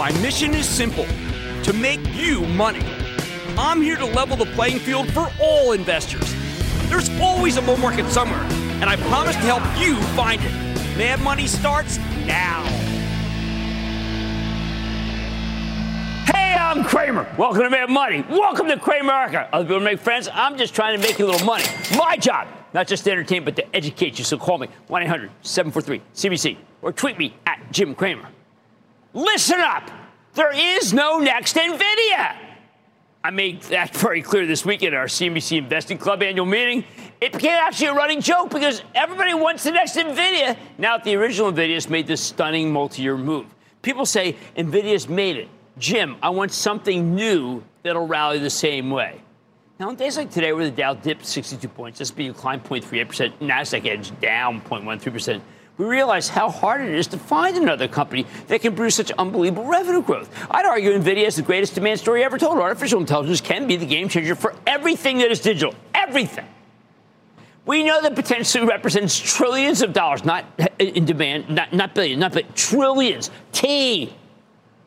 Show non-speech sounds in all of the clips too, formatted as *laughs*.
My mission is simple to make you money. I'm here to level the playing field for all investors. There's always a bull market somewhere, and I promise to help you find it. Mad Money starts now. Hey, I'm Cramer. Welcome to Mad Money. Welcome to Cramerica. Other people make friends. I'm just trying to make a little money. My job, not just to entertain, but to educate you. So call me 1 800 743 CBC or tweet me at Jim Cramer. Listen up. There is no next NVIDIA. I made that very clear this week at our CNBC Investing Club annual meeting. It became actually a running joke because everybody wants the next NVIDIA. Now the original NVIDIA has made this stunning multi-year move. People say NVIDIA's made it. Jim, I want something new that'll rally the same way. Now, on days like today, where the Dow dipped 62 points, S&P climbed 0.38%, Nasdaq edged down 0.13%, we realize how hard it is to find another company that can produce such unbelievable revenue growth. I'd argue NVIDIA is the greatest demand story ever told. Artificial intelligence can be the game changer for everything that is digital. Everything. We know that potentially represents trillions of dollars, not uh, in demand, not, not billions, not but trillions. T.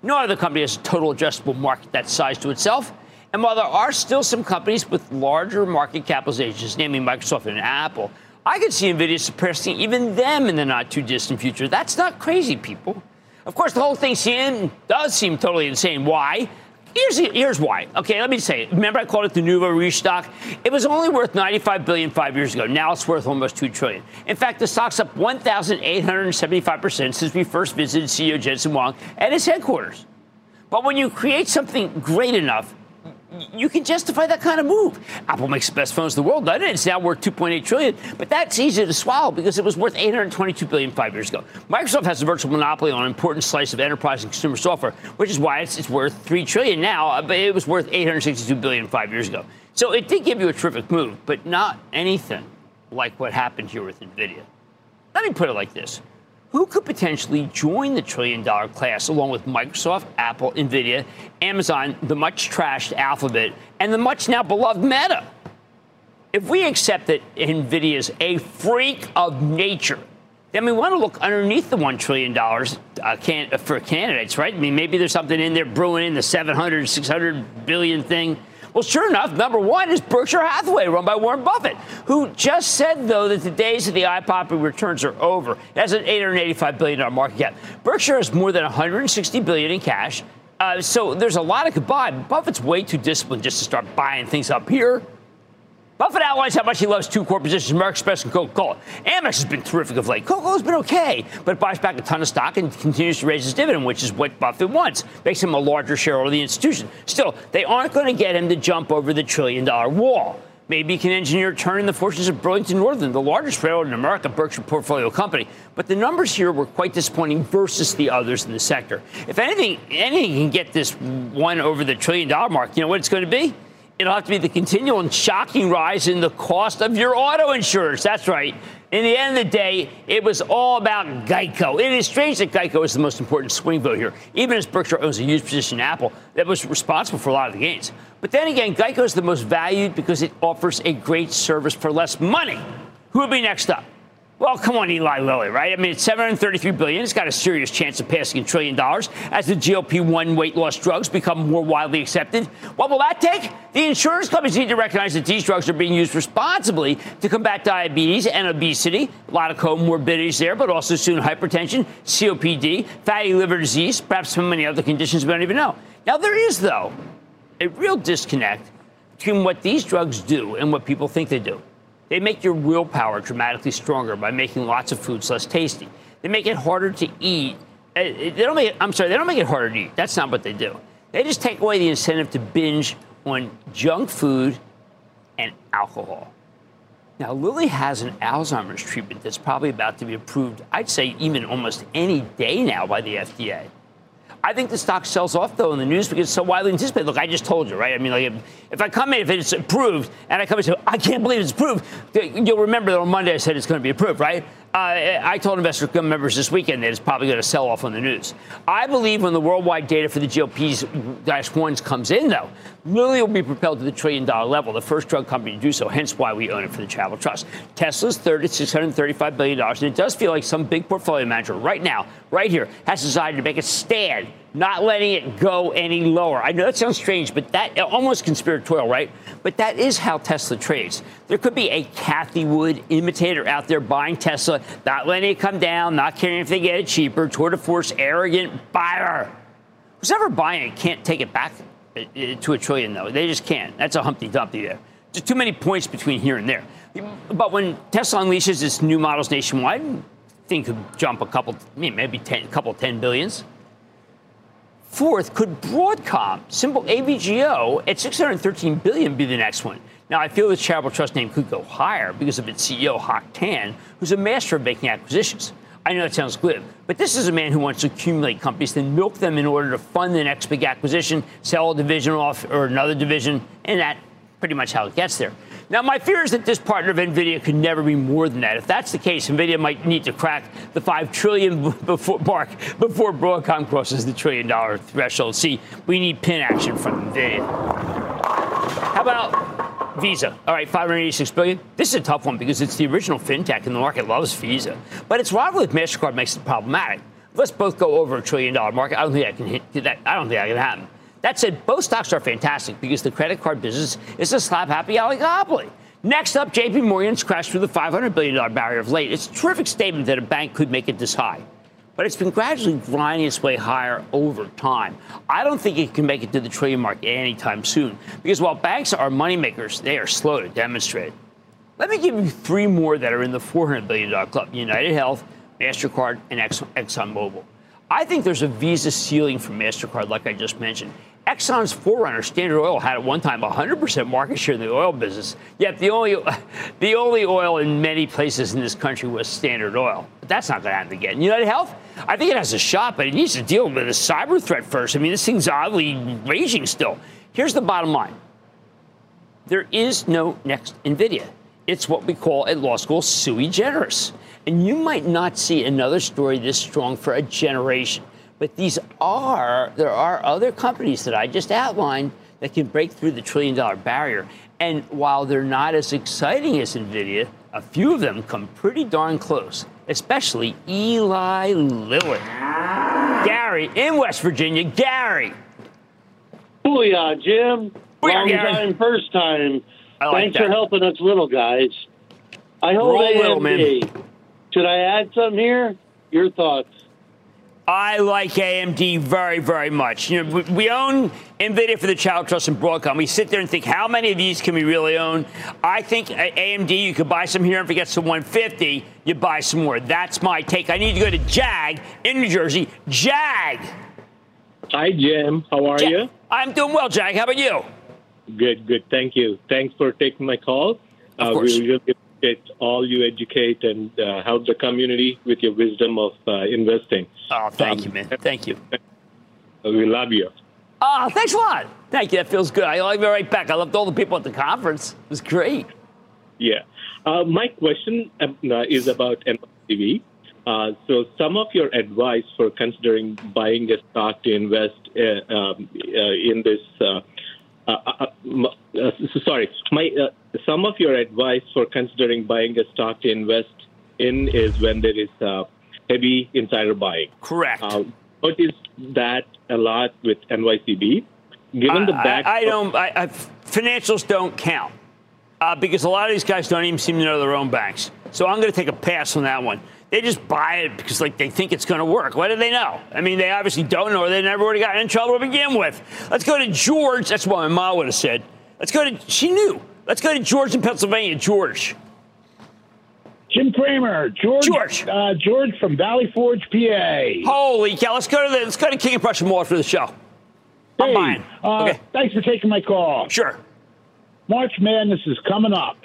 No other company has a total addressable market that size to itself. And while there are still some companies with larger market capitalizations, namely Microsoft and Apple, I could see NVIDIA suppressing even them in the not too distant future. That's not crazy, people. Of course, the whole thing seem, does seem totally insane. Why? Here's, here's why. Okay, let me say. It. Remember, I called it the nouveau riche stock. It was only worth 95 billion five years ago. Now it's worth almost two trillion. In fact, the stock's up 1,875 percent since we first visited CEO Jensen Huang at his headquarters. But when you create something great enough, you can justify that kind of move. Apple makes the best phones in the world, doesn't it? It's now worth 2.8 trillion, but that's easy to swallow because it was worth 822 billion five years ago. Microsoft has a virtual monopoly on an important slice of enterprise and consumer software, which is why it's, it's worth 3 trillion now, uh, but it was worth 862 billion five years ago. So it did give you a terrific move, but not anything like what happened here with Nvidia. Let me put it like this who could potentially join the trillion dollar class along with Microsoft, Apple, Nvidia, Amazon, the much trashed Alphabet, and the much now beloved Meta? If we accept that Nvidia is a freak of nature, then we want to look underneath the $1 trillion uh, can, for candidates, right? I mean, maybe there's something in there brewing in the 700, 600 billion thing. Well, sure enough, number one is Berkshire Hathaway, run by Warren Buffett, who just said, though, that the days of the eye-popping returns are over. It has an $885 billion market cap. Berkshire has more than 160 billion in cash. Uh, so there's a lot of goodbye. Buffett's way too disciplined just to start buying things up here. Buffett outlines how much he loves two core positions, American Express and Coca-Cola. Amex has been terrific of late. Coca-Cola's been okay, but buys back a ton of stock and continues to raise his dividend, which is what Buffett wants. Makes him a larger shareholder of the institution. Still, they aren't going to get him to jump over the trillion dollar wall. Maybe he can engineer turning the fortunes of Burlington Northern, the largest railroad in America, Berkshire portfolio company. But the numbers here were quite disappointing versus the others in the sector. If anything, anything can get this one over the trillion dollar mark, you know what it's going to be? It'll have to be the continual and shocking rise in the cost of your auto insurance. That's right. In the end of the day, it was all about Geico. It is strange that Geico is the most important swing vote here, even as Berkshire owns a huge position in Apple that was responsible for a lot of the gains. But then again, Geico is the most valued because it offers a great service for less money. Who will be next up? Well, come on, Eli Lilly, right? I mean, it's 733 billion. It's got a serious chance of passing a trillion dollars as the GLP-1 weight loss drugs become more widely accepted. What will that take? The insurance companies need to recognize that these drugs are being used responsibly to combat diabetes and obesity. A lot of comorbidities there, but also soon hypertension, COPD, fatty liver disease, perhaps so many other conditions we don't even know. Now, there is, though, a real disconnect between what these drugs do and what people think they do. They make your willpower dramatically stronger by making lots of foods less tasty. They make it harder to eat uh, they don't make it, I'm sorry, they don't make it harder to eat. That's not what they do. They just take away the incentive to binge on junk food and alcohol. Now, Lilly has an Alzheimer's treatment that's probably about to be approved, I'd say, even almost any day now by the FDA. I think the stock sells off though in the news because it's so widely anticipated. Look, I just told you, right? I mean, like if, if I come in, if it's approved, and I come and say, I can't believe it's approved, you'll remember that on Monday I said it's going to be approved, right? Uh, I told investor members this weekend that it's probably going to sell off on the news. I believe when the worldwide data for the GLP's dash ones comes in, though, Lilly will be propelled to the trillion dollar level, the first drug company to do so, hence why we own it for the Travel Trust. Tesla's third at $635 billion, and it does feel like some big portfolio manager right now, right here, has decided to make a stand not letting it go any lower. I know that sounds strange, but that almost conspiratorial, right? But that is how Tesla trades. There could be a Cathie Wood imitator out there buying Tesla, not letting it come down, not caring if they get it cheaper, tour de force, arrogant buyer. Who's ever buying it can't take it back to a trillion, though. They just can't. That's a Humpty Dumpty there. Just too many points between here and there. But when Tesla unleashes its new models nationwide, thing could jump a couple, maybe 10, a couple 10 billions. Fourth, could Broadcom, symbol AVGO, at 613 billion be the next one? Now, I feel the charitable trust name could go higher because of its CEO, Hock Tan, who's a master of making acquisitions. I know that sounds glib, but this is a man who wants to accumulate companies, then milk them in order to fund the next big acquisition, sell a division off or another division, and that pretty much how it gets there. Now, my fear is that this partner of NVIDIA could never be more than that. If that's the case, NVIDIA might need to crack the $5 trillion before, mark before Broadcom crosses the trillion dollar threshold. See, we need pin action from NVIDIA. How about Visa? All right, 586 billion. This is a tough one because it's the original fintech and the market loves Visa. But its rival with MasterCard makes it problematic. Let's both go over a trillion dollar market. I don't think I can hit that. I don't think that can happen. That said, both stocks are fantastic because the credit card business is a slap happy oligopoly. Next up, JP Morgan's crashed through the $500 billion barrier of late. It's a terrific statement that a bank could make it this high. But it's been gradually grinding its way higher over time. I don't think it can make it to the trillion mark anytime soon because while banks are moneymakers, they are slow to demonstrate. Let me give you three more that are in the $400 billion club United Health, MasterCard, and Exxon ExxonMobil. I think there's a Visa ceiling for MasterCard, like I just mentioned. Exxon's forerunner, Standard Oil, had at one time 100% market share in the oil business. Yet the only, *laughs* the only oil in many places in this country was Standard Oil. But that's not going to happen again. United Health, I think it has a shot, but it needs to deal with a cyber threat first. I mean, this thing's oddly raging still. Here's the bottom line there is no next NVIDIA. It's what we call at law school sui generis. And you might not see another story this strong for a generation. But these are, there are other companies that I just outlined that can break through the trillion dollar barrier. And while they're not as exciting as NVIDIA, a few of them come pretty darn close, especially Eli Lilly. Gary in West Virginia. Gary. Booyah, Jim. Booyah, Long Gary. time, first time. Like Thanks that. for helping us little guys. I hold Roll little, man. Should I add something here? Your thoughts? I like AMD very, very much. You know, we, we own NVIDIA for the Child Trust and Broadcom. We sit there and think, how many of these can we really own? I think at AMD, you could buy some here, and if it gets to 150, you buy some more. That's my take. I need to go to Jag in New Jersey. Jag. Hi, Jim. How are Jag. you? I'm doing well, Jag. How about you? Good, good. Thank you. Thanks for taking my call. Of Uh, course. we really appreciate all you educate and uh, help the community with your wisdom of uh, investing. Oh, thank Um, you, man. Thank you. We love you. Oh, thanks a lot. Thank you. That feels good. I'll be right back. I loved all the people at the conference. It was great. Yeah. Uh, my question um, uh, is about NYCB. Uh, so, some of your advice for considering buying a stock to invest uh, um, uh, in this. Uh, uh, uh, uh, so sorry, my uh, some of your advice for considering buying a stock to invest in is when there is uh, heavy insider buying. Correct. What is that a lot with NYCB? Given the back, I, I don't. I, I, financials don't count uh, because a lot of these guys don't even seem to know their own banks. So I'm going to take a pass on that one. They just buy it because like they think it's going to work. What do they know? I mean, they obviously don't know. or They never would have gotten in trouble to begin with. Let's go to George. That's what my mom would have said. Let's go to. She knew. Let's go to George in Pennsylvania. George. Jim Cramer, George, George, uh, George from Valley Forge, PA. Holy cow! Let's go to the let's go to King of Prussia more for the show. I'm Hey, buying. Uh, Okay. Thanks for taking my call. Sure. March Madness is coming up.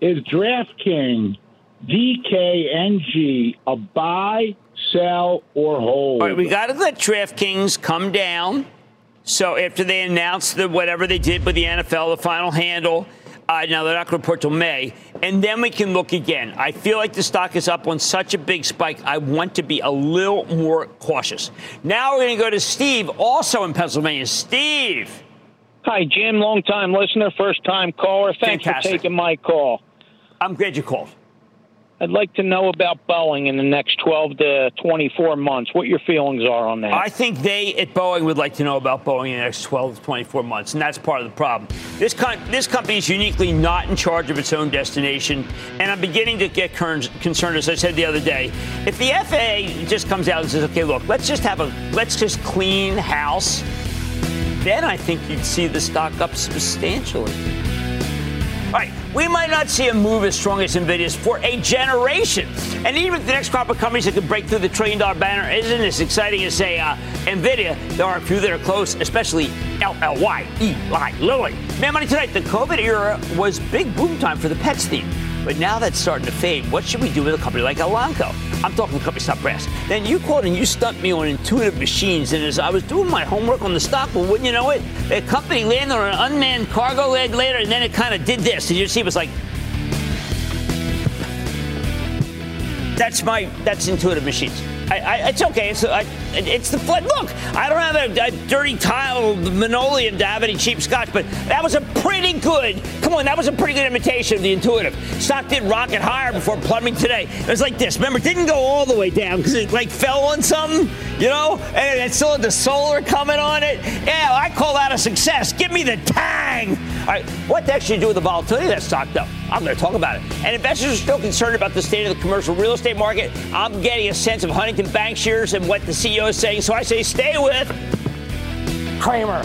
Is DraftKings DKNG a buy, sell, or hold? All right, we got to let DraftKings come down. So after they announce the whatever they did with the NFL, the final handle. Uh, now they're not going to report till May, and then we can look again. I feel like the stock is up on such a big spike. I want to be a little more cautious. Now we're going to go to Steve, also in Pennsylvania. Steve, Hi, Jim. Long time listener, first time caller. Thanks Fantastic. for taking my call. I'm glad you called. I'd like to know about Boeing in the next 12 to 24 months. What your feelings are on that? I think they at Boeing would like to know about Boeing in the next 12 to 24 months, and that's part of the problem. This, this company is uniquely not in charge of its own destination, and I'm beginning to get cern- concerned, as I said the other day. If the FAA just comes out and says, okay, look, let's just have a, let's just clean house, then I think you'd see the stock up substantially. All right, we might not see a move as strong as Nvidia's for a generation. And even if the next crop of companies that could break through the trillion dollar banner isn't as exciting as, say, uh, Nvidia, there are a few that are close, especially LLY, Eli Lilly. Man, money tonight, the COVID era was big boom time for the pets theme. But now that's starting to fade. What should we do with a company like Elanco? I'm talking company stock brass. Then you called and you stumped me on intuitive machines. And as I was doing my homework on the stock, well, wouldn't you know it? The company landed on an unmanned cargo leg later, and then it kind of did this. Did you see? It was like, that's my that's intuitive machines. I, I, it's okay. It's I, it's the flood. Look, I don't have a, a dirty tile to have any cheap scotch, but that was a pretty good. Come on, that was a pretty good imitation of the intuitive. Stock did rocket higher before plumbing today. It was like this. Remember, it didn't go all the way down because it like fell on something, you know, and it still had the solar coming on it. Yeah, I call that a success. Give me the tang. All right, what to you do with the volatility of that stock, though? I'm going to talk about it. And investors are still concerned about the state of the commercial real estate market. I'm getting a sense of Huntington Bank shares and what the CEO is saying. So I say stay with Cramer.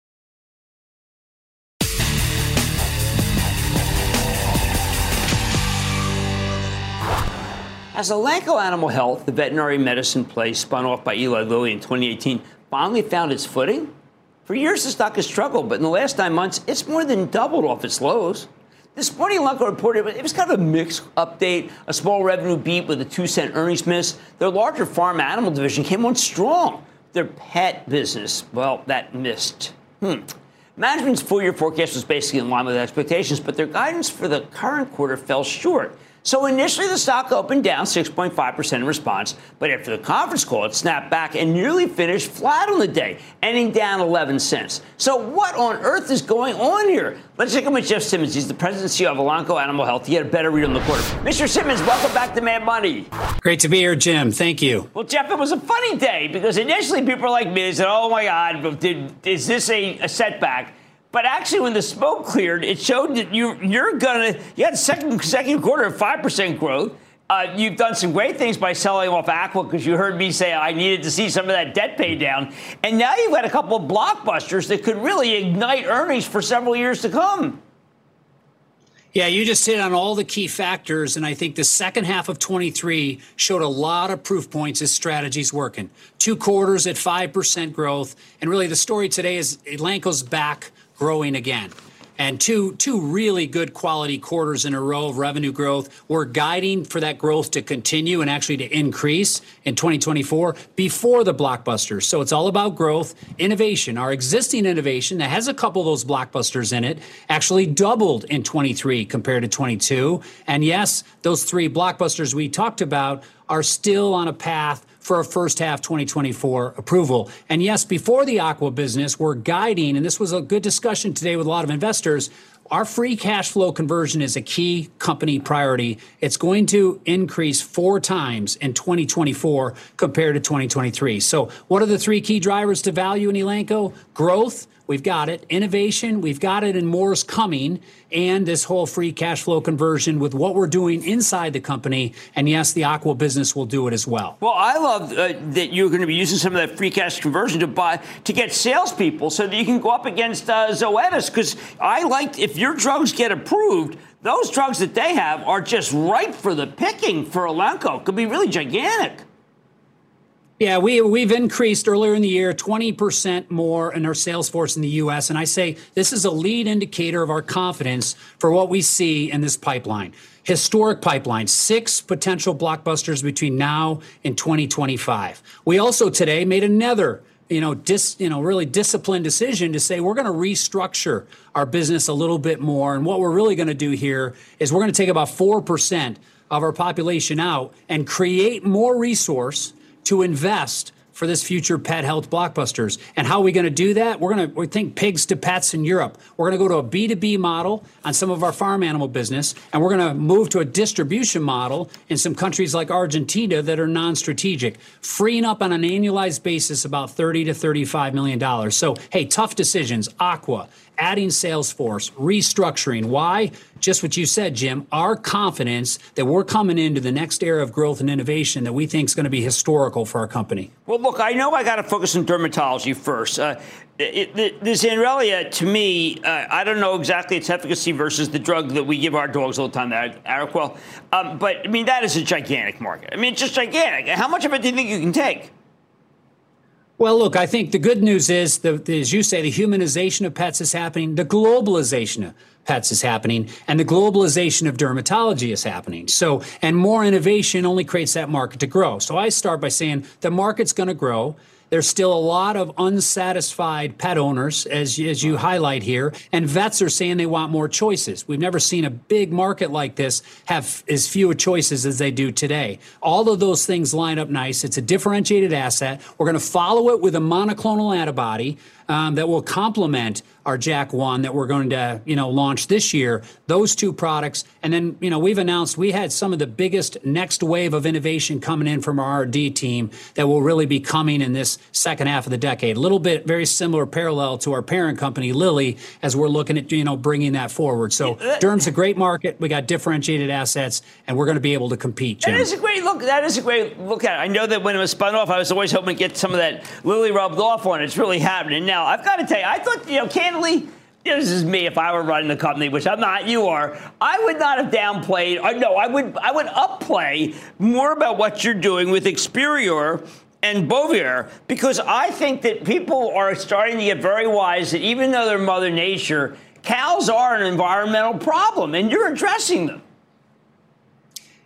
Has Elanco Animal Health, the veterinary medicine play spun off by Eli Lilly in 2018, finally found its footing? For years, the stock has struggled, but in the last nine months, it's more than doubled off its lows. This morning, Elanco reported it was kind of a mixed update, a small revenue beat with a two cent earnings miss. Their larger farm animal division came on strong. Their pet business, well, that missed. Hmm. Management's full year forecast was basically in line with expectations, but their guidance for the current quarter fell short. So initially, the stock opened down 6.5% in response, but after the conference call, it snapped back and nearly finished flat on the day, ending down 11 cents. So what on earth is going on here? Let's check in with Jeff Simmons. He's the president and CEO of Elanco Animal Health. He had a better read on the quarter. Mr. Simmons, welcome back to Mad Money. Great to be here, Jim. Thank you. Well, Jeff, it was a funny day because initially people were like me said, "Oh my God, did, is this a, a setback?" But actually, when the smoke cleared, it showed that you you're gonna you had second second quarter of five percent growth. Uh, you've done some great things by selling off Aqua because you heard me say I needed to see some of that debt pay down, and now you've got a couple of blockbusters that could really ignite earnings for several years to come. Yeah, you just hit on all the key factors, and I think the second half of 23 showed a lot of proof points this strategy's working. Two quarters at 5% growth, and really the story today is Elanco's back growing again. And two, two really good quality quarters in a row of revenue growth. We're guiding for that growth to continue and actually to increase in 2024 before the blockbusters. So it's all about growth, innovation. Our existing innovation that has a couple of those blockbusters in it actually doubled in 23 compared to 22. And yes, those three blockbusters we talked about are still on a path for a first half 2024 approval. And yes, before the aqua business, we're guiding, and this was a good discussion today with a lot of investors. Our free cash flow conversion is a key company priority. It's going to increase four times in 2024 compared to 2023. So, what are the three key drivers to value in Elanco? Growth, We've got it. Innovation, we've got it, and more is coming. And this whole free cash flow conversion with what we're doing inside the company. And yes, the Aqua business will do it as well. Well, I love uh, that you're going to be using some of that free cash conversion to buy to get salespeople so that you can go up against uh, Zoetis. Because I like if your drugs get approved, those drugs that they have are just ripe for the picking for Elanco. Could be really gigantic. Yeah, we, we've increased earlier in the year 20% more in our sales force in the U.S. And I say this is a lead indicator of our confidence for what we see in this pipeline. Historic pipeline, six potential blockbusters between now and 2025. We also today made another you know, dis, you know, really disciplined decision to say we're going to restructure our business a little bit more. And what we're really going to do here is we're going to take about 4% of our population out and create more resource to invest for this future pet health blockbusters. And how are we going to do that? We're going to we think pigs to pets in Europe. We're going to go to a B2B model on some of our farm animal business, and we're going to move to a distribution model in some countries like Argentina that are non-strategic, freeing up on an annualized basis about 30 to 35 million dollars. So, hey, tough decisions. Aqua, adding Salesforce, restructuring. Why? Just what you said, Jim. Our confidence that we're coming into the next era of growth and innovation that we think is going to be historical for our company. Well, look, I know I got to focus on dermatology first. Uh, it, Zenrelia, to me, uh, I don't know exactly its efficacy versus the drug that we give our dogs all the time, that Apoquel. Um, but I mean, that is a gigantic market. I mean, it's just gigantic. How much of it do you think you can take? Well, look, I think the good news is, the, as you say, the humanization of pets is happening, the globalization of pets is happening, and the globalization of dermatology is happening. So, and more innovation only creates that market to grow. So I start by saying the market's going to grow. There's still a lot of unsatisfied pet owners, as, as you highlight here, and vets are saying they want more choices. We've never seen a big market like this have as few choices as they do today. All of those things line up nice. It's a differentiated asset. We're going to follow it with a monoclonal antibody um, that will complement our Jack One that we're going to, you know, launch this year. Those two products, and then, you know, we've announced we had some of the biggest next wave of innovation coming in from our R&D team that will really be coming in this second half of the decade. A little bit very similar parallel to our parent company Lilly as we're looking at, you know, bringing that forward. So Derm's a great market. We got differentiated assets, and we're going to be able to compete. Jim. That is a great look. That is a great look at it. I know that when it was spun off, I was always hoping to get some of that Lilly rubbed off on it. It's really happening now. I've got to tell you, I thought, you know, candidly, this is me if I were running the company, which I'm not, you are, I would not have downplayed, or no, I would I would upplay more about what you're doing with Experior and Bovaer because I think that people are starting to get very wise that even though they're Mother Nature, cows are an environmental problem and you're addressing them.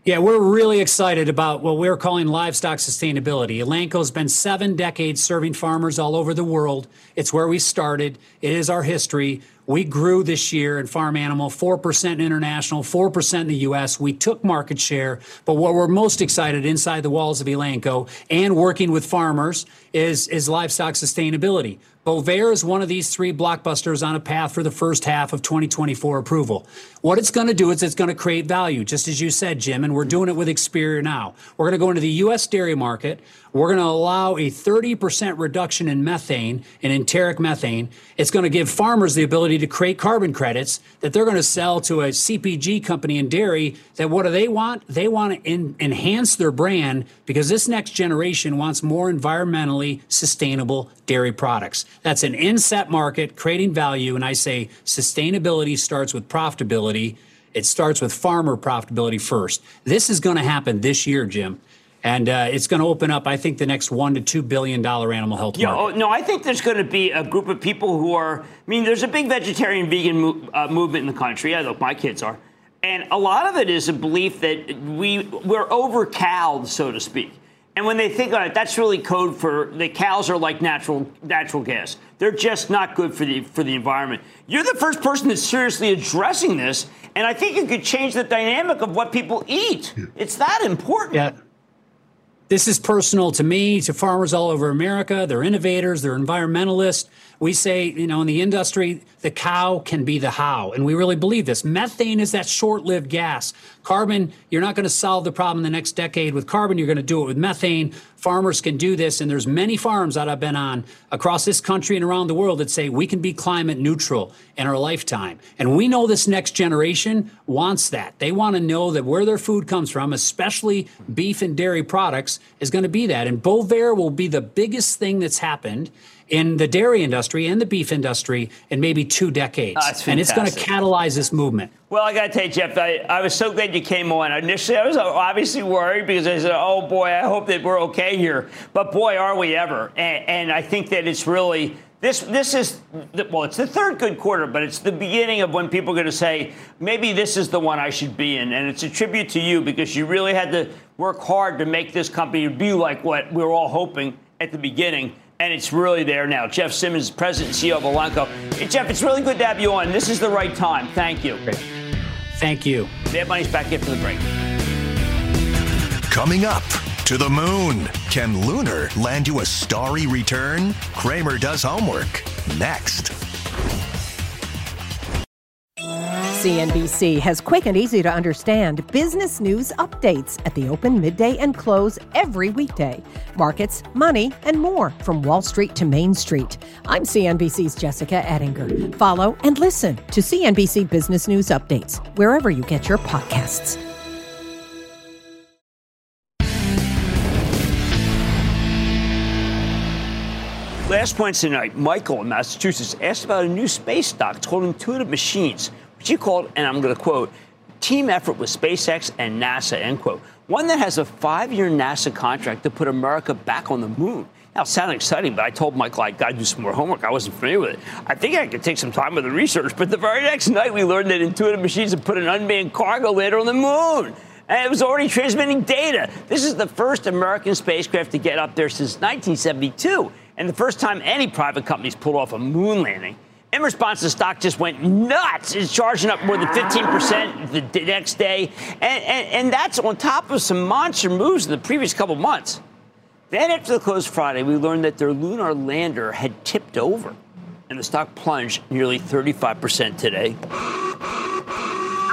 Yeah, we're really excited about what we're calling livestock sustainability. Elanco's been seven decades serving farmers all over the world. It's where we started. It is our history. We grew this year in farm animal 4% international, 4% in the US. We took market share. But what we're most excited inside the walls of Elanco and working with farmers is, is livestock sustainability. Bovaer is one of these three blockbusters on a path for the first half of 2024 approval. What it's going to do is it's going to create value, just as you said, Jim, and we're doing it with Experior now. We're going to go into the U.S. dairy market. We're going to allow a 30% reduction in methane, in enteric methane. It's going to give farmers the ability to create carbon credits that they're going to sell to a CPG company in dairy. That what do they want? They want to in, enhance their brand because this next generation wants more environmentally sustainable dairy products. That's an inset market creating value. And I say sustainability starts with profitability. It starts with farmer profitability first. This is going to happen this year, Jim. And uh, it's going to open up, I think, the next one to two billion dollar animal health yeah, market. Oh, no, I think there's going to be a group of people who are. I mean, there's a big vegetarian vegan mo- uh, movement in the country. I know my kids are, and a lot of it is a belief that we we're over cowed, so to speak. And when they think on it, that's really code for the cows are like natural natural gas. They're just not good for the for the environment. You're the first person that's seriously addressing this, and I think it could change the dynamic of what people eat. It's that important. Yeah. This is personal to me, to farmers all over America. They're innovators, they're environmentalists. We say, you know, in the industry, the cow can be the how. And we really believe this. Methane is that short lived gas. Carbon, you're not going to solve the problem in the next decade with carbon. You're going to do it with methane. Farmers can do this. And there's many farms that I've been on across this country and around the world that say we can be climate neutral in our lifetime. And we know this next generation wants that. They want to know that where their food comes from, especially beef and dairy products, is going to be that. And Bovaer will be the biggest thing that's happened in the dairy industry and the beef industry in maybe two decades. Oh, and it's going to catalyze this movement. Well, I got to tell you, Jeff, I, I, was so glad you came on. Initially, I was obviously worried because I said, oh boy, I hope that we're okay here. But boy, are we ever. And, and I think that it's really. This, this is, the, well, it's the third good quarter, but it's the beginning of when people are going to say, maybe this is the one I should be in. And it's a tribute to you because you really had to work hard to make this company be like what we were all hoping at the beginning and it's really there now. Jeff Simmons, President and CEO of Elanco. Hey, Jeff, it's really good to have you on. This is the right time. Thank you. Great. Thank you. Mad Money's back after the break. Coming up, to the moon. Can Lunar land you a starry return? Cramer does homework. Next. CNBC has quick and easy to understand business news updates at the open, midday, and close every weekday. Markets, money, and more from Wall Street to Main Street. I'm CNBC's Jessica Ettinger. Follow and listen to CNBC Business News Updates wherever you get your podcasts. Last Wednesday night, Michael in Massachusetts asked about a new space stock called Intuitive Machines, which he called, and I'm going to quote, team effort with SpaceX and NASA, end quote. One that has a five year NASA contract to put America back on the moon. Now, it sounded exciting, but I told Michael I got to do some more homework. I wasn't familiar with it. I think I could take some time with the research, but the very next night we learned that Intuitive Machines had put an unmanned cargo lander on the moon. And it was already transmitting data. This is the first American spacecraft to get up there since 1972 and the first time any private companies pulled off a moon landing. In response, the stock just went nuts. It's charging up more than 15% the next day. And, and, and, that's on top of some monster moves in the previous couple months. Then, after the close Friday, we learned that their lunar lander had tipped over, and the stock plunged nearly 35% today,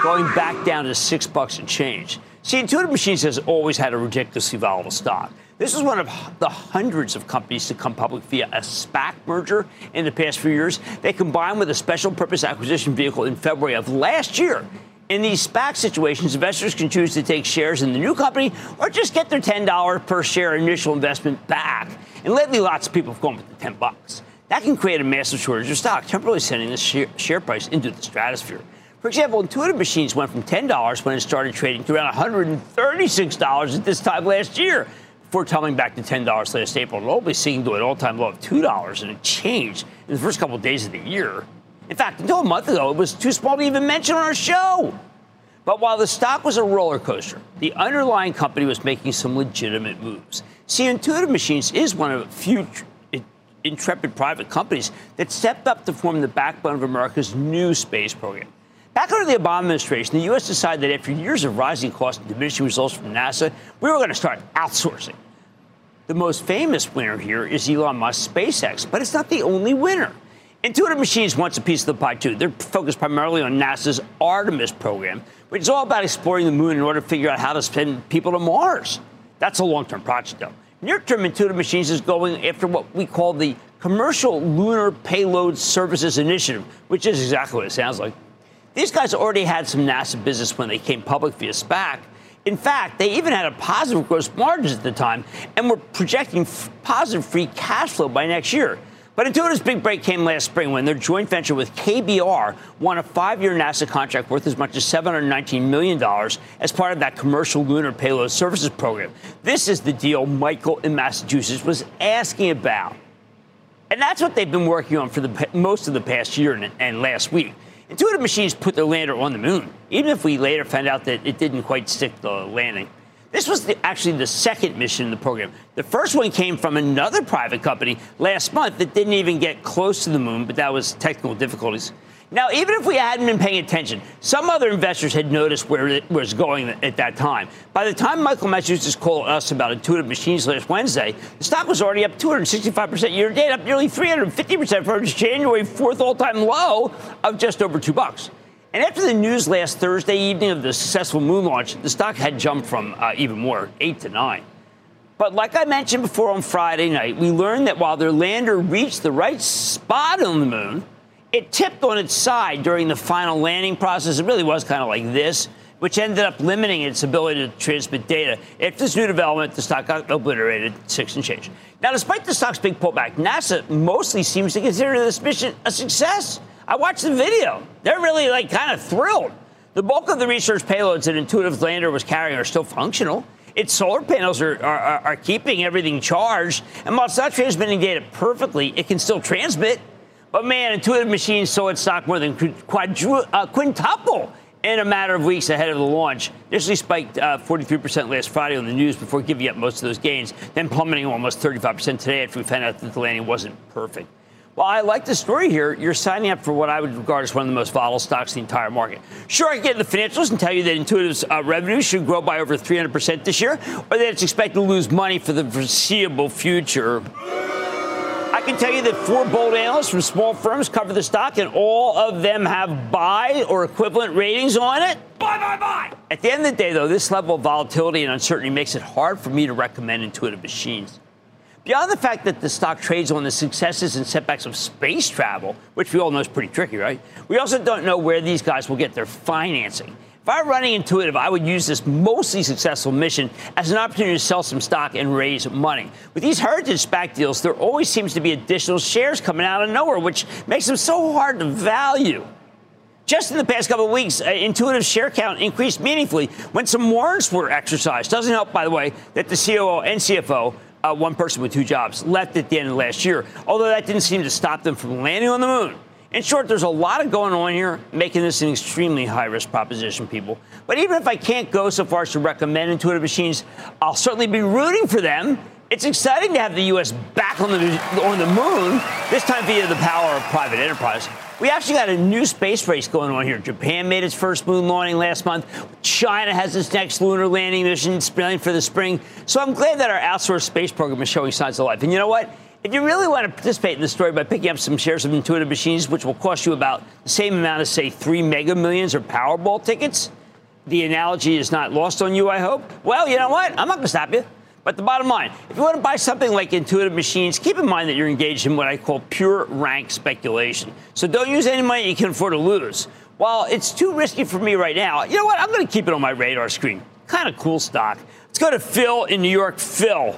going back down to six bucks and change. See, Intuitive Machines has always had a ridiculously volatile stock. This is one of the hundreds of companies to come public via a SPAC merger in the past few years. They combined with a special purpose acquisition vehicle in February of last year. In these SPAC situations, investors can choose to take shares in the new company or just get their $10 per share initial investment back. And lately, lots of people have gone with the 10 bucks. That can create a massive shortage of stock, temporarily sending the share, share price into the stratosphere. For example, Intuitive Machines went from $10 when it started trading to around $136 at this time last year, before tumbling back to $10 last April and ultimately sinking to an all-time low of $2 and it changed in the first couple of days of the year. In fact, until a month ago, it was too small to even mention on our show. But while the stock was a roller coaster, the underlying company was making some legitimate moves. See, Intuitive Machines is one of a few intrepid private companies that stepped up to form the backbone of America's new space program. Back under the Obama administration, the U.S. decided that after years of rising costs and diminishing results from NASA, we were going to start outsourcing. The most famous winner here is Elon Musk's SpaceX, but it's not the only winner. Intuitive Machines wants a piece of the pie, too. They're focused primarily on NASA's Artemis program, which is all about exploring the moon in order to figure out how to send people to Mars. That's a long term project, though. Near term, Intuitive Machines is going after what we call the Commercial Lunar Payload Services Initiative, which is exactly what it sounds like. These guys already had some NASA business when they came public via SPAC. In fact, they even had a positive gross margins at the time and were projecting positive free cash flow by next year. But Intuitive's big break came last spring when their joint venture with KBR won a five year NASA contract worth as much as $719 million as part of that commercial lunar payload services program. This is the deal Michael in Massachusetts was asking about. And that's what they've been working on for the, most of the past year and, and last week. Intuitive Machines put the lander on the moon, even if we later found out that it didn't quite stick the landing. This was the, actually the second mission in the program. The first one came from another private company last month that didn't even get close to the moon, but that was technical difficulties. Now, even if we hadn't been paying attention, some other investors had noticed where it was going at that time. By the time Michael Massachusetts called us about Intuitive Machines last Wednesday, the stock was already up 265% year to date, up nearly 350% from its January 4th all-time low of just over two bucks. And after the news last Thursday evening of the successful moon launch, the stock had jumped from uh, even more, 8 to 9. But like I mentioned before on Friday night, we learned that while their lander reached the right spot on the moon, it tipped on its side during the final landing process. It really was kind of like this, which ended up limiting its ability to transmit data. After this new development, the stock got obliterated, six and change. Now, despite the stock's big pullback, NASA mostly seems to consider this mission a success. I watched the video. They're really like kind of thrilled. The bulk of the research payloads that Intuitive Lander was carrying are still functional. Its solar panels are, are, are keeping everything charged, and while it's not transmitting data perfectly, it can still transmit. But man, Intuitive Machines saw its stock more than quadru- uh, quintuple in a matter of weeks ahead of the launch. Initially spiked uh, 43% last Friday on the news before giving up most of those gains, then plummeting almost 35% today after we found out that the landing wasn't perfect. Well, I like the story here. You're signing up for what I would regard as one of the most volatile stocks in the entire market. Sure, I can get in the financials and tell you that Intuitive's uh, revenue should grow by over 300% this year, or that it's expected to lose money for the foreseeable future. I can tell you that four bold analysts from small firms cover the stock, and all of them have buy or equivalent ratings on it. Buy, buy, buy. At the end of the day, though, this level of volatility and uncertainty makes it hard for me to recommend Intuitive Machines. Beyond the fact that the stock trades on the successes and setbacks of space travel, which we all know is pretty tricky, right? We also don't know where these guys will get their financing. If I were running Intuitive, I would use this mostly successful mission as an opportunity to sell some stock and raise money. With these heritage SPAC deals, there always seems to be additional shares coming out of nowhere, which makes them so hard to value. Just in the past couple of weeks, uh, Intuitive share count increased meaningfully when some warrants were exercised. Doesn't help, by the way, that the COO and CFO uh, one person with two jobs, left at the end of last year, although that didn't seem to stop them from landing on the moon. In short, there's a lot of going on here, making this an extremely high risk proposition, people. But even if I can't go so far as to recommend Intuitive Machines, I'll certainly be rooting for them. It's exciting to have the U.S. back on the, on the moon, this time via the power of private enterprise. We actually got a new space race going on here. Japan made its first moon landing last month. China has its next lunar landing mission planned for the spring. So I'm glad that our outsourced space program is showing signs of life. And you know what? If you really want to participate in the story by picking up some shares of Intuitive Machines, which will cost you about the same amount as, say, three Mega Millions or Powerball tickets, the analogy is not lost on you, I hope. Well, you know what? I'm not going to stop you. But the bottom line, if you want to buy something like Intuitive Machines, keep in mind that you're engaged in what I call pure rank speculation. So don't use any money you can afford to lose. While it's too risky for me right now, you know what? I'm going to keep it on my radar screen. Kind of cool stock. Let's go to Phil in New York. Phil.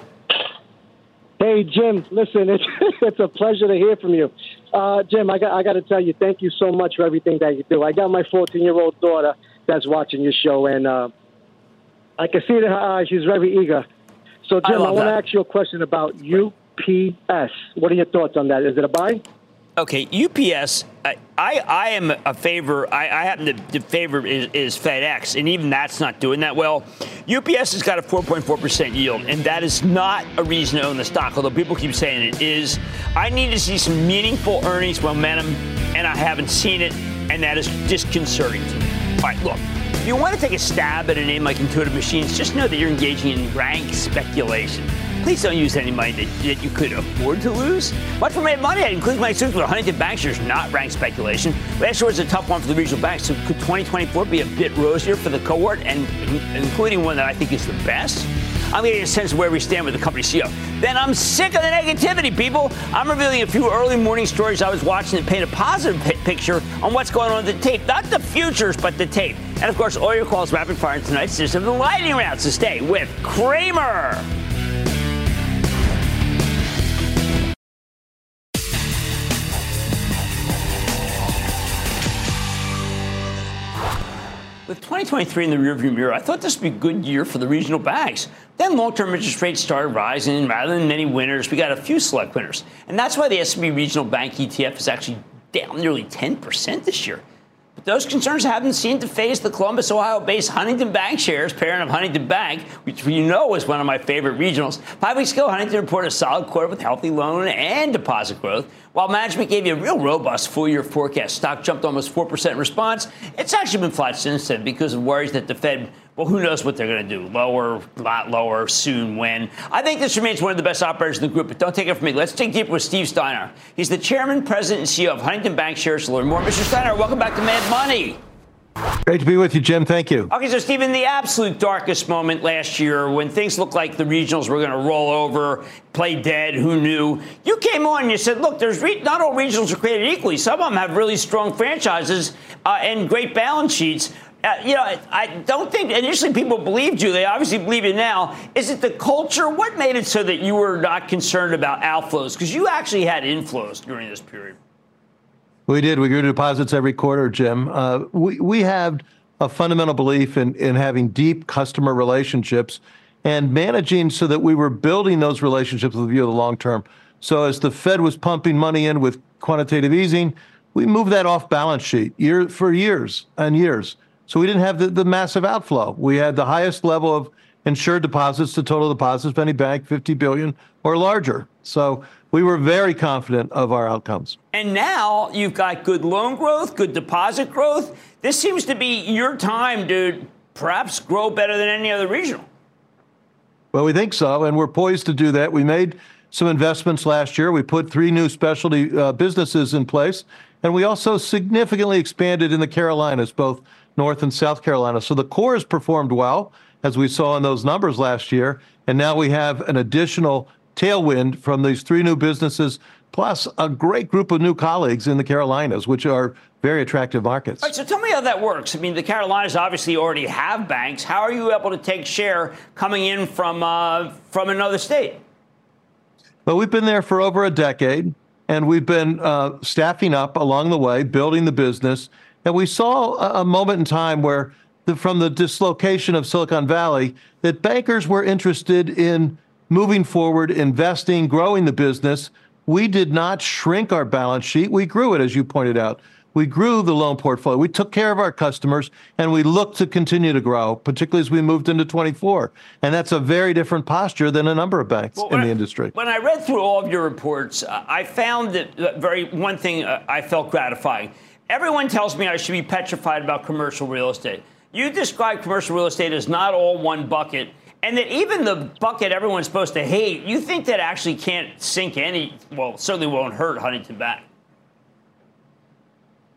Hey, Jim, listen, it's, *laughs* it's a pleasure to hear from you. Uh, Jim, I got, I got to tell you, thank you so much for everything that you do. I got my 14 year old daughter that's watching your show, and uh, I can see it in her eyes. She's very eager. So, Jim, I, I want to ask you a question about UPS. What are your thoughts on that? Is it a buy? Okay, UPS. I, I, am a favor. I, I happen to, to favor is, is, FedEx, and even that's not doing that well. UPS has got a 4.4 percent yield, and that is not a reason to own the stock. Although people keep saying it is. I need to see some meaningful earnings momentum, and I haven't seen it, and that is disconcerting to me. All right, look. If you want to take a stab at a name like Intuitive Machines, just know that you're engaging in rank speculation. Please don't use any money that, that you could afford to lose. Much for Mad Money, I include my students with Huntington Bancshares, not rank speculation. Last year was a tough one for the regional banks, so could 2024 be a bit rosier for the cohort, and including one that I think is the best? I'm getting a sense of where we stand with the company CEO. Then I'm sick of the negativity, people. I'm revealing a few early morning stories I was watching that paint a positive p- picture on what's going on with the tape. Not the futures, but the tape. And of course, all your calls rapid fire in tonight's of the lightning round. So stay with Cramer. With 2023 in the rearview mirror, I thought this would be a good year for the regional banks. Then long-term interest rates started rising. Rather than many winners, we got a few select winners. And that's why the S&P Regional Bank ETF is actually down nearly 10% this year. But those concerns haven't seemed to phase the Columbus, Ohio-based Huntington Bancshares, parent of Huntington Bank, which you know is one of my favorite regionals. Five weeks ago, Huntington reported a solid quarter with healthy loan and deposit growth. While management gave you a real robust full-year forecast, stock jumped almost 4% in response. It's actually been flat since then because of worries that the Fed well, who knows what they're going to do? Lower, lot lower, soon, when. I think this remains one of the best operators in the group, but don't take it from me. Let's dig deeper with Steve Steinour. He's the chairman, president, and CEO of Huntington Bancshares. To learn more, Mr. Steinour, welcome back to Mad Money. Great to be with you, Jim. Thank you. Okay, so Steve, in the absolute darkest moment last year, when things looked like the regionals were going to roll over, play dead, who knew? You came on and you said, look, there's re- not all regionals are created equally. Some of them have really strong franchises uh, and great balance sheets. Uh, you know, I, I, don't think initially people believed you. They obviously believe you now. Is it the culture? What made it so that you were not concerned about outflows? Because you actually had inflows during this period. We did. We grew deposits every quarter, Jim. Uh, we, we have a fundamental belief in, in having deep customer relationships and managing so that we were building those relationships with a view of the long term. So as the Fed was pumping money in with quantitative easing, we moved that off balance sheet year for years and years. So we didn't have the, the massive outflow. We had the highest level of insured deposits to total deposits of any bank, 50 billion or larger. So we were very confident of our outcomes. And now you've got good loan growth, good deposit growth. This seems to be your time to perhaps grow better than any other regional. Well, we think so, and we're poised to do that. We made some investments last year. We put three new specialty uh, businesses in place, and we also significantly expanded in the Carolinas, both North and South Carolina. So the core has performed well, as we saw in those numbers last year. And now we have an additional tailwind from these three new businesses, plus a great group of new colleagues in the Carolinas, which are very attractive markets. All right, so tell me how that works. I mean, the Carolinas obviously already have banks. How are you able to take share coming in from uh, from another state? Well, we've been there for over a decade, and we've been uh, staffing up along the way, building the business. And we saw a, moment in time where, the, from the dislocation of Silicon Valley, that bankers were interested in moving forward, investing, growing the business. We did not shrink our balance sheet. We grew it, as you pointed out. We grew the loan portfolio. We took care of our customers, and we look to continue to grow, particularly as we moved into 24. And that's a very different posture than a number of banks well, in the I, industry. When I read through all of your reports, uh, I found that uh, very one thing uh, I felt gratifying Everyone tells me I should be petrified about commercial real estate. You describe commercial real estate as not all one bucket, and that even the bucket everyone's supposed to hate, you think that actually can't sink any, well, certainly won't hurt Huntington Bank.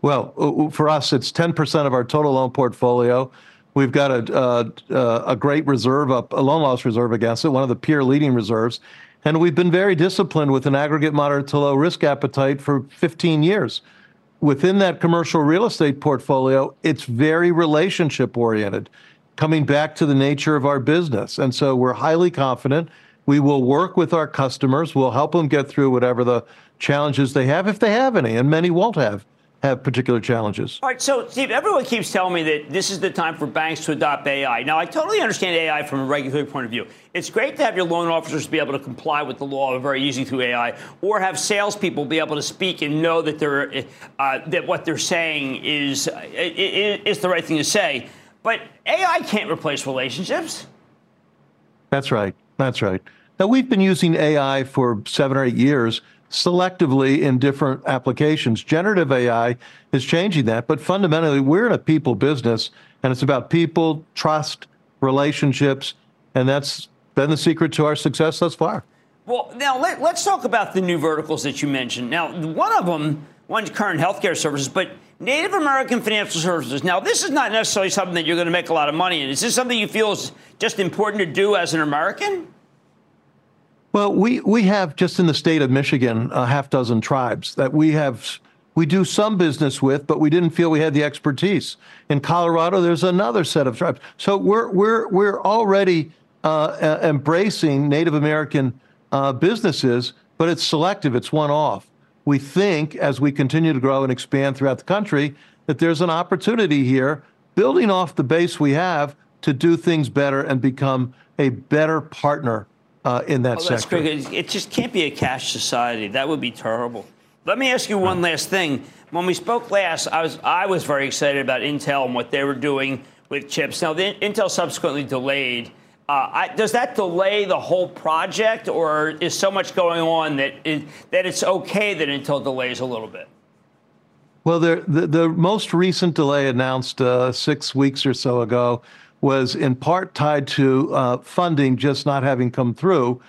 Well, uh, uh, for us, it's 10% of our total loan portfolio. We've got a, a, uh, a great reserve, a loan loss reserve against it, one of the peer leading reserves. And we've been very disciplined with an aggregate moderate to low risk appetite for 15 years within that commercial real estate portfolio, it's very relationship oriented, coming back to the nature of our business. And so we're highly confident We will work with our customers. We'll help them get through whatever the challenges they have, if they have any, and many won't have have particular challenges. All right, so Steve, everyone keeps telling me that this is the time for banks to adopt AI. Now, I totally understand AI from a regulatory point of view. It's great to have your loan officers be able to comply with the law very easy through AI, or have salespeople be able to speak and know that they're uh, that what they're saying is is the right thing to say. But AI can't replace relationships. That's right. That's right. Now we've been using AI for seven or eight years selectively in different applications. Generative AI is changing that, but fundamentally, we're in a people business, and it's about people, trust, relationships, and that's been the secret to our success thus far. Well, now let, us talk about the new verticals that you mentioned. Now, one of them, one's current healthcare services, but Native American financial services. Now, this is not necessarily something that you're going to make a lot of money in. Is this something you feel is just important to do as an American? Well, we, we have just in the state of Michigan a half dozen tribes that we have we do some business with, but we didn't feel we had the expertise. In Colorado, there's another set of tribes. So we're we're we're already uh, embracing Native American uh, businesses, but it's selective. It's one off. We think as we continue to grow and expand throughout the country that there's an opportunity here, building off the base we have, to do things better and become a better partner uh, in that oh, sector. It just can't be a cash society. That would be terrible. Let me ask you one last thing. When we spoke last, I was I was very excited about Intel and what they were doing with chips. Now, the, Intel subsequently delayed. Uh, I, does that delay the whole project, or is so much going on that it, that it's okay that Intel delays a little bit? Well, the, the, the most recent delay announced uh, six weeks or so ago was in part tied to uh, funding just not having come through.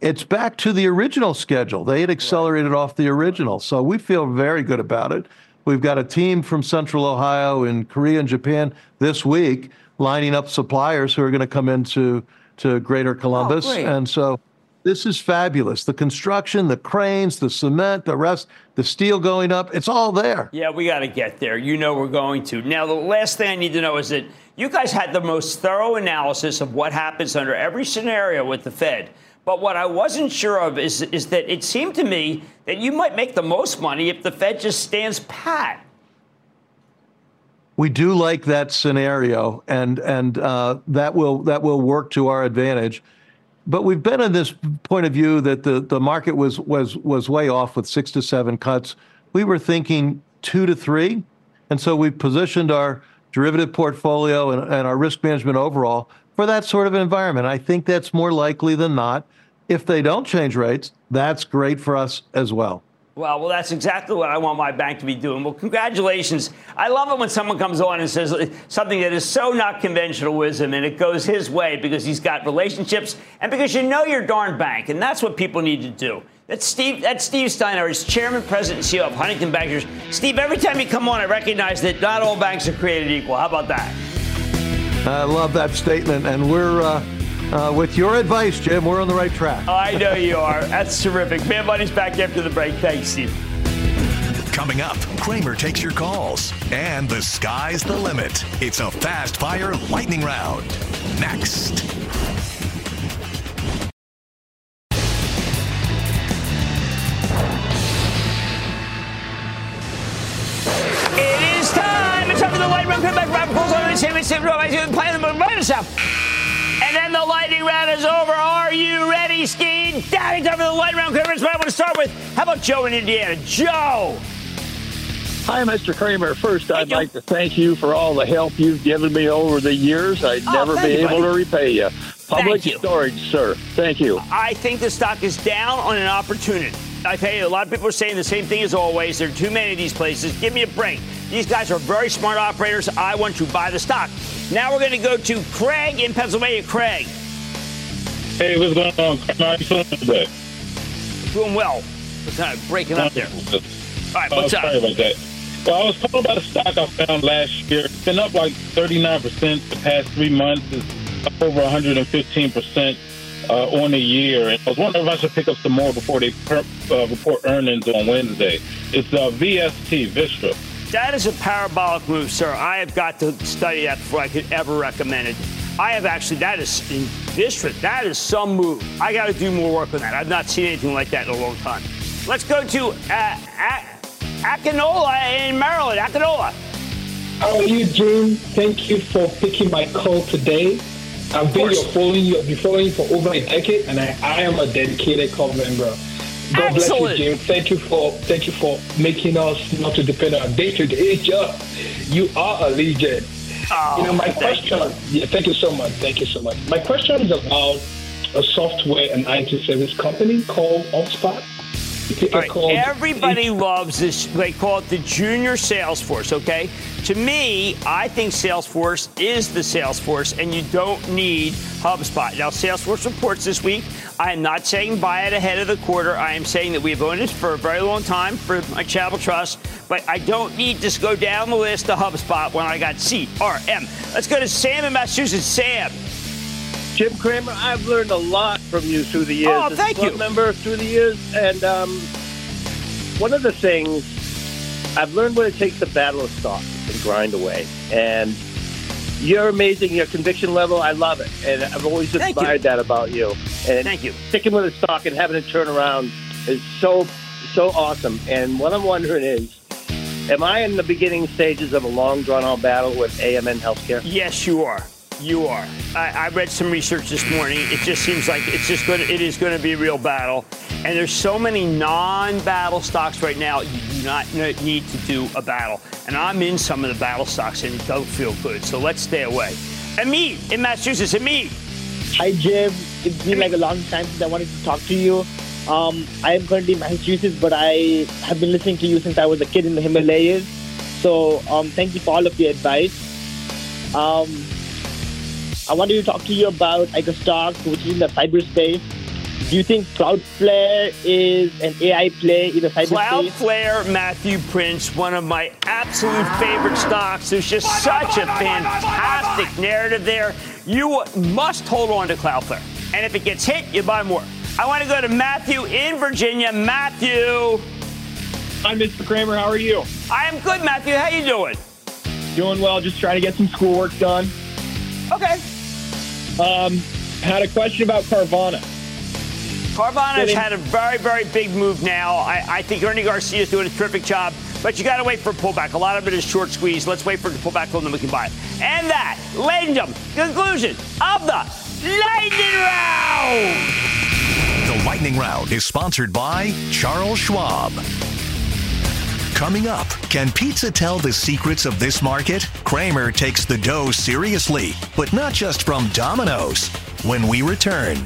It's back to the original schedule. They had accelerated right. off the original. So we feel very good about it. We've got a team from Central Ohio in Korea and Japan this week lining up suppliers who are going to come into to Greater Columbus. Oh, and so this is fabulous. The construction, the cranes, the cement, the rest, the steel going up, it's all there. Yeah, we got to get there. You know we're going to. Now, the last thing I need to know is that you guys had the most thorough analysis of what happens under every scenario with the Fed. But what I wasn't sure of is, is that it seemed to me that you might make the most money if the Fed just stands pat. We do like that scenario, and and uh, that will that will work to our advantage. But we've been in this point of view that the, the market was was was way off with six to seven cuts. We were thinking two to three, and so we positioned our derivative portfolio and, and our risk management overall for that sort of environment. I think that's more likely than not. If they don't change rates, that's great for us as well. Well, well, that's exactly what I want my bank to be doing. Well, congratulations. I love it when someone comes on and says something that is so not conventional wisdom and it goes his way because he's got relationships and because you know your darn bank. And that's what people need to do. That's Steve, that's Steve Steinour. he's chairman, president, and CEO of Huntington Bankers. Steve, every time you come on, I recognize that not all banks are created equal. How about that? I love that statement. And we're, uh, uh, with your advice, Jim, we're on the right track. I know you are. That's terrific. Mad Money's back after the break. Thanks, Steve. Coming up, Cramer takes your calls, and the sky's the limit. It's a fast fire lightning round. Next. It's time for the lightning round. Come back, Rob. Calls on the same, same, play the right yourself. And then the lightning round is over. Are you ready, Ski? Daddy, time for the lightning round. Here's what I want to start with. How about Joe in Indiana? Joe. Hi, Mr. Cramer. First, I'd like to thank you for all the help you've given me over the years. I'd oh, never be you, able buddy. to repay you. Public storage, sir. Thank you. I think the stock is down on an opportunity. I tell you, a lot of people are saying the same thing as always. There are too many of these places. Give me a break. These guys are very smart operators. I want to buy the stock. Now we're going to go to Craig in Pennsylvania. Craig. Hey, what's going on? How are you feeling today? Doing well. What's kind of breaking up there? All right, what's oh, up? Sorry about that. Well, I was calling about a stock I found last year. It's been up like 39% the past three months. It's up over 115% uh, on the year. And I was wondering if I should pick up some more before they per- uh, report earnings on Wednesday. It's uh, VST, Vistra. That is a parabolic move, sir. I have got to study that before I could ever recommend it. I have actually, that is in this that is some move. I got to do more work on that. I've not seen anything like that in a long time. Let's go to uh, Akinola in Maryland. Akinola. How are you, Jim? Thank you for picking my call today. I've been following you, I've been following you for over a decade, and I, I am a dedicated club member. God Excellent. bless you, Jim. Thank you for thank you for making us not to depend on day to day job. You are a legend. Oh, you know, my question. You. Yeah, thank you so much. Thank you so much. My question is about a software and IT service company called HubSpot. Right. Everybody loves this. They call it the junior Salesforce, okay? To me, I think Salesforce is the Salesforce, and you don't need HubSpot. Now, Salesforce reports this week. I am not saying buy it ahead of the quarter. I am saying that we've owned it for a very long time for my Charitable Trust, but I don't need to go down the list to HubSpot when I got CRM. Let's go to Sam in Massachusetts. Sam. Jim Cramer, I've learned a lot from you through the years. Oh, thank you. Member through the years, and um, one of the things I've learned what it takes to battle a stock and grind away. And you're amazing. Your conviction level, I love it, and I've always admired that about you. And thank you. Sticking with a stock and having it turn around is so so awesome. And what I'm wondering is, am I in the beginning stages of a long drawn out battle with AMN Healthcare? Yes, you are. You are. I, I, read some research this morning. It just seems like it's just going. To, it is going to be a real battle, and there's so many non-battle stocks right now. You do not need to do a battle, and I'm in some of the battle stocks, and it don't feel good. So let's stay away. Amit in Massachusetts. Amit. Hi Jim. It's been like a long time since I wanted to talk to you. Um, I am currently in Massachusetts, but I have been listening to you since I was a kid in the Himalayas. So um, thank you for all of your advice. Um, I wanted to talk to you about like a stock which is in the cyberspace. Do you think Cloudflare is an AI play in the cyberspace? Cloudflare, Matthew Prince, one of my absolute favorite stocks. There's just such a fantastic narrative there. You must hold on to Cloudflare. And if it gets hit, you buy more. I want to go to Matthew in Virginia. Matthew. Hi, Mr. Cramer. How are you? I am good, Matthew. How you doing? Doing well. Just trying to get some schoolwork done. Okay. Um, had a question about Carvana. Carvana has had a very, very big move now. I, I think Ernie Garcia is doing a terrific job, but you got to wait for a pullback. A lot of it is short squeeze. Let's wait for the pullback, and then we can buy it. And that, ladies and gentlemen, conclusion of the Lightning Round. The Lightning Round is sponsored by Charles Schwab. Coming up, can pizza tell the secrets of this market? Cramer takes the dough seriously, but not just from Domino's. When we return.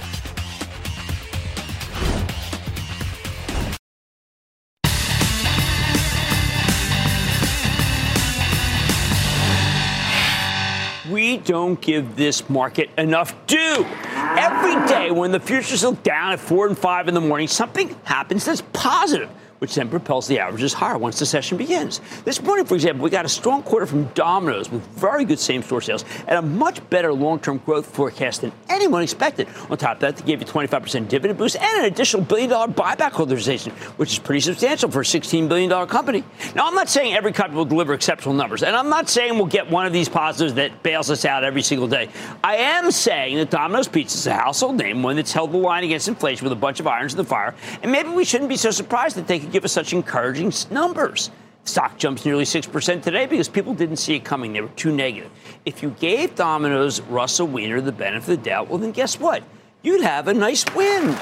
we don't give this market enough due. Every day when the futures look down at 4 and 5 in the morning, something happens that's positive which then propels the averages higher once the session begins. This morning, for example, we got a strong quarter from Domino's with very good same store sales and a much better long term growth forecast than anyone expected. On top of that, they gave you 25% dividend boost and an additional billion dollar buyback authorization, which is pretty substantial for a $16 billion company. Now, I'm not saying every company will deliver exceptional numbers, and I'm not saying we'll get one of these positives that bails us out every single day. I am saying that Domino's Pizza is a household name, one that's held the line against inflation with a bunch of irons in the fire, and maybe we shouldn't be so surprised that they could give us such encouraging numbers. Stock jumps nearly 6% today because people didn't see it coming. They were too negative. If you gave Domino's Russell Weiner the benefit of the doubt, well, then guess what? You'd have a nice win.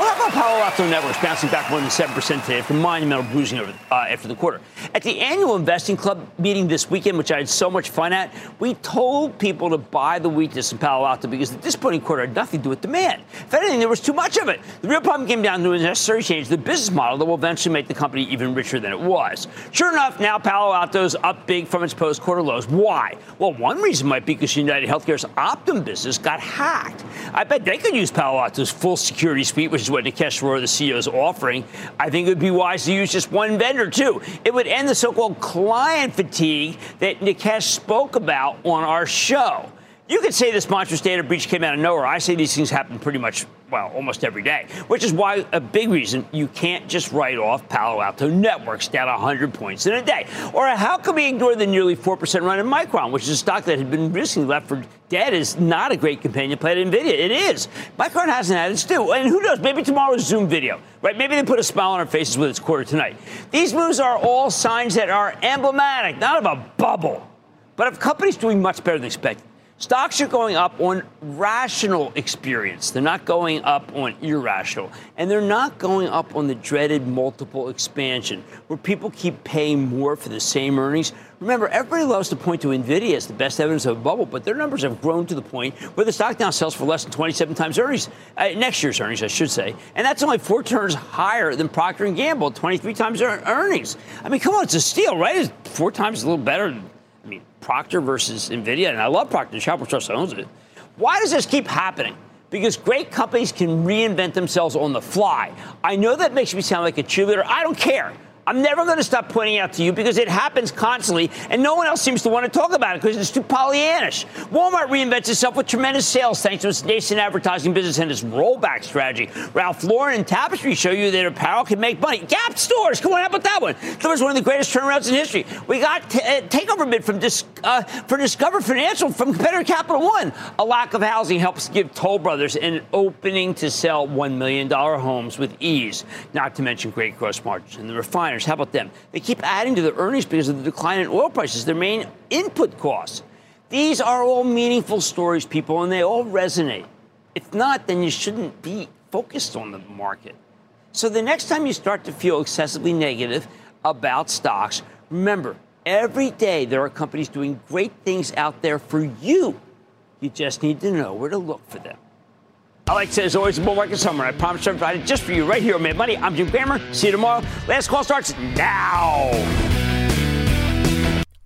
Well, how about Palo Alto Networks bouncing back more than 7% today after monumental bruising over, uh, after the quarter? At the annual Investing Club meeting this weekend, which I had so much fun at, we told people to buy the weakness in Palo Alto because the disappointing quarter had nothing to do with demand. If anything, there was too much of it. The real problem came down to a necessary change to the business model that will eventually make the company even richer than it was. Sure enough, now Palo Alto's up big from its post-quarter lows. Why? Well, one reason might be because United Healthcare's Optum business got hacked. I bet they could use Palo Alto's full security suite, which is what Nikesh Arora, the CEO, is offering. I think it would be wise to use just one vendor, too. It would end the so called client fatigue that Nikesh spoke about on our show. You could say this monstrous data breach came out of nowhere. I say these things happen pretty much, well, almost every day, which is why a big reason you can't just write off Palo Alto Networks down 100 points in a day. Or how can we ignore the nearly 4% run in Micron, which is a stock that had been recently left for dead, is not a great companion play to NVIDIA. It is. Micron hasn't had its due. And who knows, maybe tomorrow's Zoom video, right? Maybe they put a smile on our faces with its quarter tonight. These moves are all signs that are emblematic, not of a bubble, but of companies doing much better than expected. Stocks are going up on rational experience. They're not going up on irrational. And they're not going up on the dreaded multiple expansion, where people keep paying more for the same earnings. Remember, everybody loves to point to NVIDIA as the best evidence of a bubble, but their numbers have grown to the point where the stock now sells for less than 27 times earnings, uh, next year's earnings, I should say. And that's only four turns higher than Procter & Gamble, 23 times their earnings. I mean, come on, it's a steal, right? It's four times a little better mean, Procter versus Nvidia, and I love Procter. Charitable Trust owns it. Why does this keep happening? Because great companies can reinvent themselves on the fly. I know that makes me sound like a cheerleader. I don't care. I'm never going to stop pointing out to you because it happens constantly, and no one else seems to want to talk about it because it's too Pollyannish. Walmart reinvents itself with tremendous sales thanks to its nascent advertising business and its rollback strategy. Ralph Lauren and Tapestry show you that apparel can make money. Gap stores, come on, how about that one? That was one of the greatest turnarounds in history. We got t- uh, takeover bid from Dis- uh, for Discover Financial from competitor Capital One. A lack of housing helps give Toll Brothers an opening to sell $1 million homes with ease, not to mention great gross margins. And the refiners how about them? They keep adding to their earnings because of the decline in oil prices, their main input costs. These are all meaningful stories, people, and they all resonate. If not, then you shouldn't be focused on the market. So the next time you start to feel excessively negative about stocks, remember, every day there are companies doing great things out there for you. You just need to know where to look for them. I like to say, as always, a bull market summer. I promise to provide it just for you right here on Mad Money. I'm Jim Cramer. See you tomorrow. Last call starts now.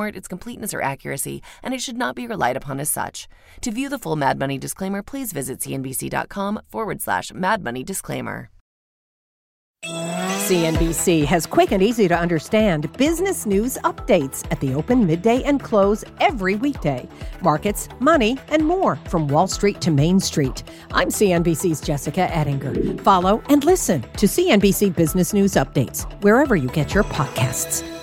warrant its completeness or accuracy, and it should not be relied upon as such. To view the full Mad Money disclaimer, please visit cnbc.com forward slash Mad Money disclaimer. CNBC has quick and easy to understand business news updates at the open, midday, and close every weekday. Markets, money, and more from Wall Street to Main Street. I'm CNBC's Jessica Ettinger. Follow and listen to CNBC Business News Updates wherever you get your podcasts.